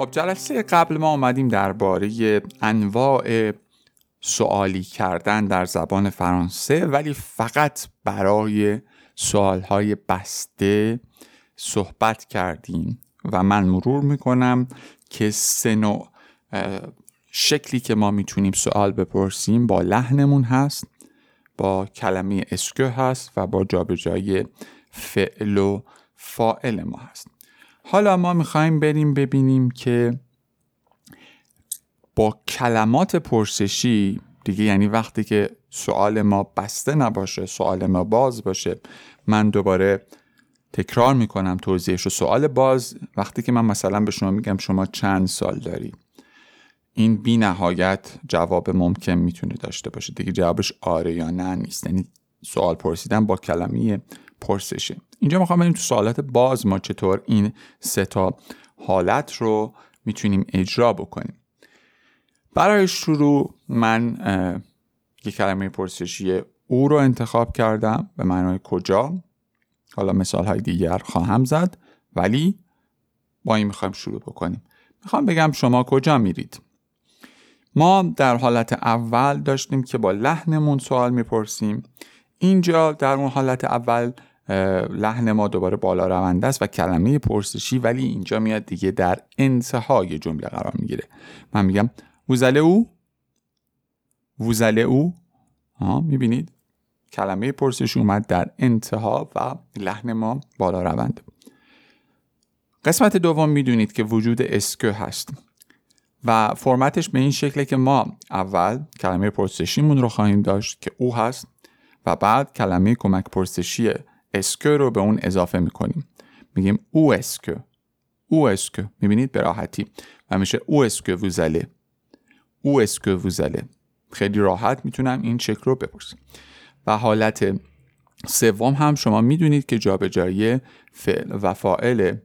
خب جلسه قبل ما آمدیم درباره انواع سوالی کردن در زبان فرانسه ولی فقط برای سوالهای بسته صحبت کردیم. و من مرور می‌کنم که سه نوع شکلی که ما می‌تونیم سوال بپرسیم با لحنمون هست با کلمه اسکو هست و با جابجایی فعل و فائل ما هست. حالا ما می‌خوایم بریم ببینیم که با کلمات پرسشی دیگه یعنی وقتی که سوال ما بسته نباشه سوال ما باز باشه من دوباره تکرار می‌کنم توضیحش و سوال باز وقتی که من مثلا به شما میگم شما چند سال داری؟ این بی نهایت جواب ممکن می‌تونه داشته باشه. دیگه جوابش آره یا نه نیست. یعنی سوال پرسیدن با کلمه پرسشه. اینجا می‌خوام ببینیم تو سوالات باز ما چطور این سه تا حالت رو می‌تونیم اجرا بکنیم. برای شروع من یک کلمه پرسشی او رو انتخاب کردم. به معنای کجا؟ حالا مثال های دیگر خواهم زد ولی با این می‌خوایم شروع بکنیم. می‌خوام بگم شما کجا میرید. ما در حالت اول داشتیم که با لحنمون سوال می‌پرسیم. اینجا در اون حالت اول لحن ما دوباره بالا رونده است و کلمه پرسشی ولی اینجا میاد دیگه در انتهای جمله قرار می‌گیره. من میگم وزله او؟ وزله او؟ ها می‌بینید؟ کلمه پرسشی اومد در انتها و لحن ما بالا رونده قسمت دوم می‌دونید که وجود est-ce que هست و فرمتش به این شکله که ما اول کلمه پرسشیمون رو خواهیم داشت که où هست و بعد کلمه کمک پرسشی est-ce que رو به اون اضافه می‌کنیم. میگیم où est-ce que où est-ce que می‌بینید به راحتی. و میشه او اسکو وزله او اسکو وزله خیلی راحت می‌تونم این شکل رو بپرسم. و حالت سوم هم شما می‌دونید که جابجایی فعل و فاعل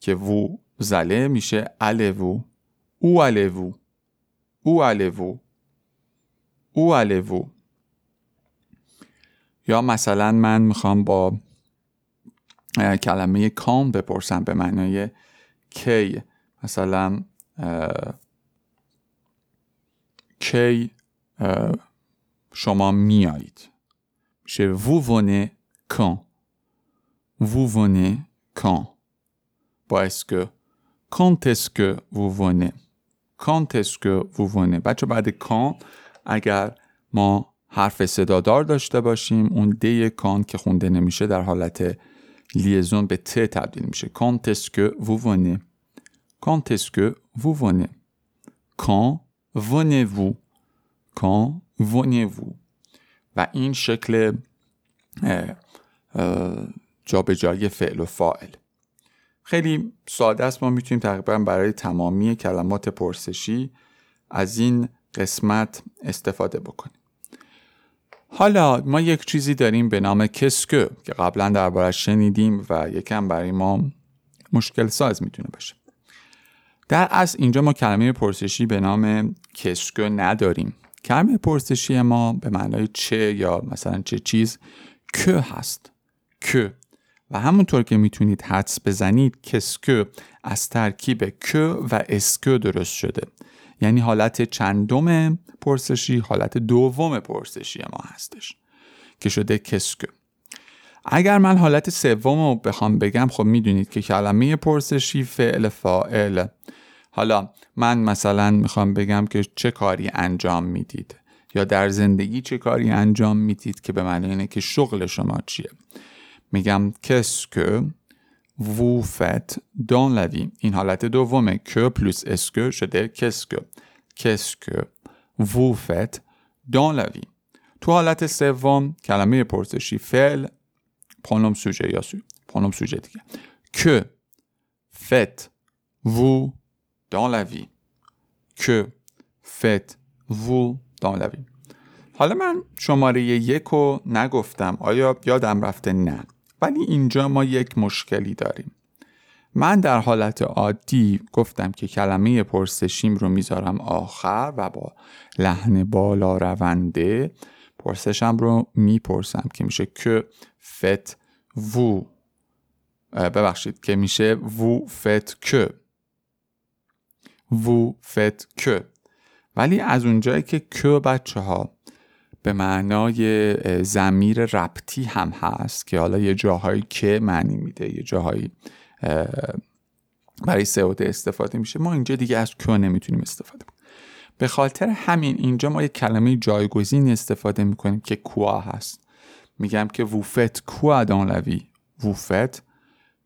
که وو زله میشه الوو. او الوو. او الوو. او الوو. یا مثلا من می‌خوام با کلمه کام بپرسم به معنای کی. مثلا کی شما میایید. میشه vous venez quand vous venez quand با est-ce que quand est-ce que vous venez quand est-ce que vous venez بچه بعد quand اگر ما حرف صدادار داشته باشیم. اون d ی quand که خونده نمیشه در حالت liaison به t تبدیل میشه. est-ce que vous venez quand est-ce que vous venez quand venez-vous quand venez-vous و این شکل جابجایی فعل و فاعل. خیلی ساده است. ما می‌تونیم تقریبا برای تمامی کلمات پرسشی از این قسمت استفاده بکنیم. حالا ما یک چیزی داریم به نام کسکو که قبلا دربارش شنیدیم و یکم برای ما مشکل ساز می‌تونه باشه. در اصل اینجا ما کلمه پرسشی به نام کسکو نداریم. کلمه پرسشی ما به معنای چه یا مثلا چه چیز که هست. که. و همونطور که می‌تونید حدس بزنید کسکو از ترکیب که و اسکو درست شده. یعنی حالت چندم پرسشی حالت دوم پرسشی ما هستش که شده کسکو اگر من حالت سوم رو بخوام بگم خب می‌دونید که کلمه پرسشی فعل فاعل. حالا من مثلا می‌خوام بگم که چه کاری انجام می‌دید؟ یا در زندگی چه کاری انجام می‌دید که به معنی اینه که شغل شما چیه؟ میگم qu'est-ce que vous faites dans la vie. این حالت دومه que plus est-ce que شده qu'est-ce que qu'est-ce que vous faites dans la vie? تو حالت سوم کلمه پرسشی فعل پرونوم سوژه یا سو پرونوم سوژه دیگه که فت وو dans la vie? که فت وو dans la vie? حالا من شماره یک رو نگفتم آیا یادم رفته نه ولی اینجا ما یک مشکلی داریم. من در حالت عادی گفتم که کلمه پرسشیم رو می‌ذارم آخر و با لحن بالا رونده پرسشم رو می‌پرسم که میشه که فت وو. ببخشید که میشه وو فت که. وو فت که. ولی از اونجایی که که بچه ها به معنای زمیر ربطی هم هست که حالا یه جاهایی که معنی میده یه جاهایی برای سعوده استفاده میشه. ما اینجا دیگه از که نمی‌تونیم استفاده کنیم. به خاطر همین اینجا ما یه کلمه جایگزین استفاده می‌کنیم که کوا هست. میگم که ووفت کوا دان لوی. ووفت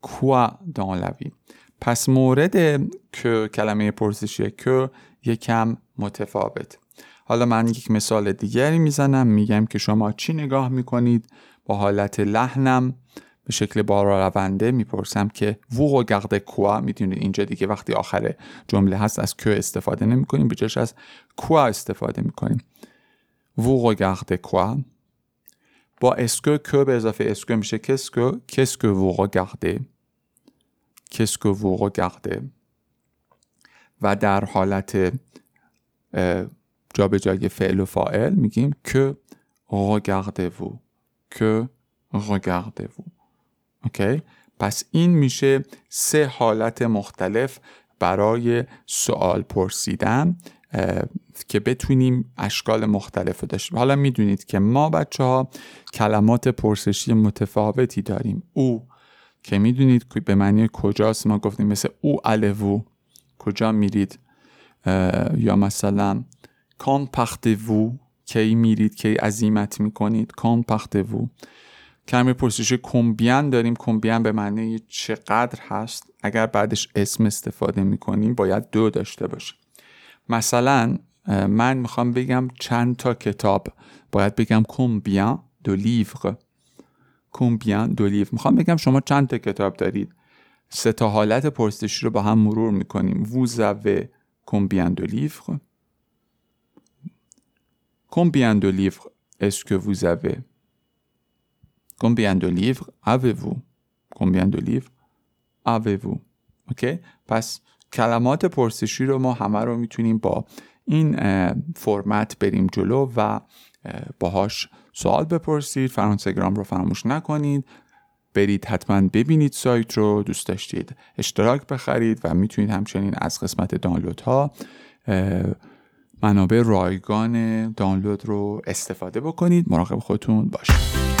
کوا دان لوی. پس مورد که کلمه پرسشی که یکم متفاوت. حالا من یک مثال دیگری می‌زنم. میگم که شما چی نگاه می‌کنید؟ با حالت لحنم به شکل بالا رونده می‌پرسم که vous regardez quoi می‌دونید اینجا دیگه وقتی آخر جمله هست از que استفاده نمی کنیم به جاش از quoi استفاده می‌کنیم. vous regardez quoi. با est-ce que que به اضافه est-ce que میشه qu'est-ce que. qu'est-ce que vous regardez qu'est-ce que vous regardez و در حالت جابجایی فعل و فاعل میگیم که regardez-vous که regardez-vous اوکی؟ پس این میشه سه حالت مختلف برای سوال پرسیدن که بتونیم اشکال مختلف رو داشتیم حالا می‌دونید که ما بچه ها کلمات پرسشی متفاوتی داریم. او که می‌دونید به معنی کجاست ما گفتیم مثل او الوو کجا میرید؟ یا مثلا کان وو کی میرید کی عظیمت می‌کنید؟ کان وو. کلمه پرسش کمبیان داریم. کمبیان به معنی چقدر هست؟ اگر بعدش اسم استفاده می‌کنیم باید دو داشته باشه. مثلا من می‌خوام بگم چند تا کتاب. باید بگم کمبیان دو لیور کمبیان دو لیور می‌خوام بگم شما چند تا کتاب دارید. سه تا حالت پرسشی رو با هم مرور می‌کنیم. ووزوه کمبیان دو لیور Combien de livres est-ce que vous avez? Combien de livres avez-vous? Combien de livres avez-vous? اوکی پس کلمات پرسشی رو ما همه رو می‌تونیم با این فرمت بریم جلو و باهاش سوال بپرسید. فرانسگرام رو فراموش نکنید. برید حتما ببینید سایت رو. دوست داشتید اشتراک بخرید و می‌تونید همچنین از قسمت دانلود ها منابع رایگان دانلود رو استفاده بکنید. مراقب خودتون باشید.